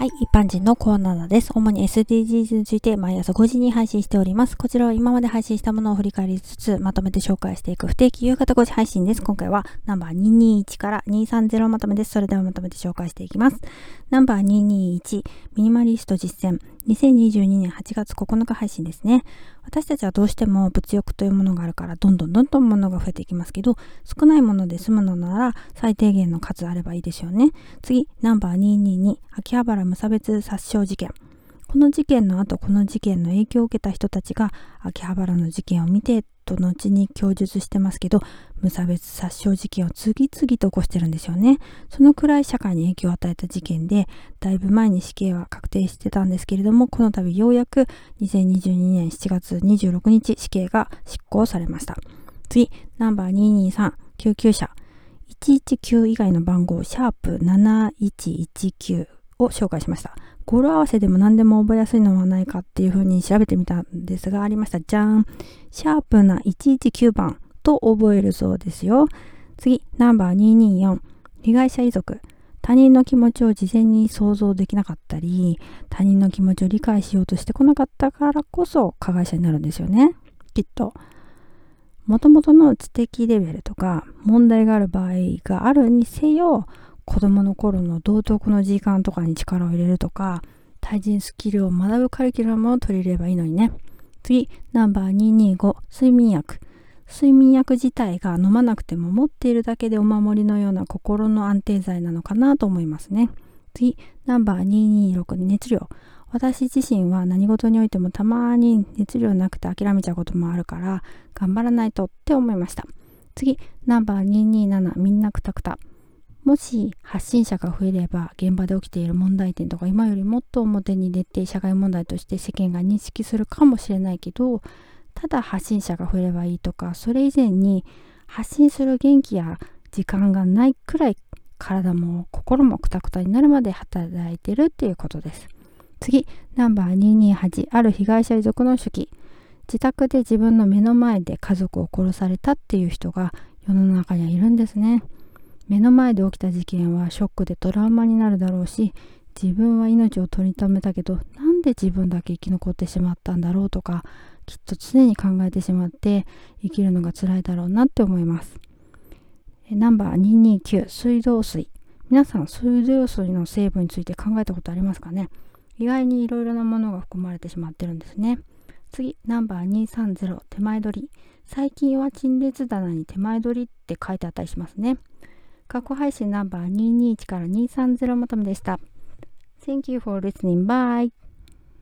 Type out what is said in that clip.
はい、一般人のコーナーです。主に SDGs について毎朝5時に配信しております。こちらは今まで配信したものを振り返りつつ、まとめて紹介していく不定期夕方5時配信です。今回はナンバー221から230まとめです。それではまとめて紹介していきます。ナンバー221、ミニマリスト実践、2022年8月9日配信ですね。私たちはどうしても物欲というものがあるから、どんどんどんどん物が増えていきますけど、少ないもので済むのなら最低限の数あればいいでしょうね。次、ナンバー222、秋葉原無差別殺傷事件。この事件の後、この事件の影響を受けた人たちが、秋葉原の事件を見て、と後に供述してますけど、無差別殺傷事件を次々と起こしてるんですよね。そのくらい社会に影響を与えた事件で、だいぶ前に死刑は確定してたんですけれども、この度ようやく2022年7月26日死刑が執行されました。次、ナンバー223、救急車。119以外の番号、シャープ7119を紹介しました。語呂合わせでも何でも覚えやすいのはないかっていう風に調べてみたんですがありました。じゃーん。シャープな119番と覚えるそうですよ。次、ナンバー224。被害者遺族。他人の気持ちを事前に想像できなかったり、他人の気持ちを理解しようとしてこなかったからこそ加害者になるんですよね。きっと。もともとの知的レベルとか問題がある場合があるにせよ、子供の頃の道徳の時間とかに力を入れるとか、対人スキルを学ぶカリキュラムを取り入れればいいのにね。次、ナンバー225、睡眠薬。睡眠薬自体が飲まなくても持っているだけでお守りのような心の安定剤なのかなと思いますね。次、ナンバー226、熱量。私自身は何事においてもたまに熱量なくて諦めちゃうこともあるから頑張らないとって思いました。次、ナンバー227、みんなくたくた。もし発信者が増えれば現場で起きている問題点とか今よりもっと表に出て社会問題として世間が認識するかもしれないけどただ発信者が増えればいいとかそれ以前に発信する元気や時間がないくらい体も心もくたくたになるまで働いてるっていうことです次ナンバー228ある被害者遺族の手記自宅で自分の目の前で家族を殺されたっていう人が世の中にはいるんですね。目の前で起きた事件はショックでトラウマになるだろうし自分は命を取り留めたけどなんで自分だけ生き残ってしまったんだろうとかきっと常に考えてしまって生きるのが辛いだろうなって思います。ナンバー229水道水。皆さん水道水の成分について考えたことありますかね？意外にいろいろなものが含まれてしまってるんですね。次ナンバー230手前取り。最近は陳列棚に手前取りって書いてあったりしますね。過去配信ナンバー221から230まとめでした。Thank you for listening. Bye.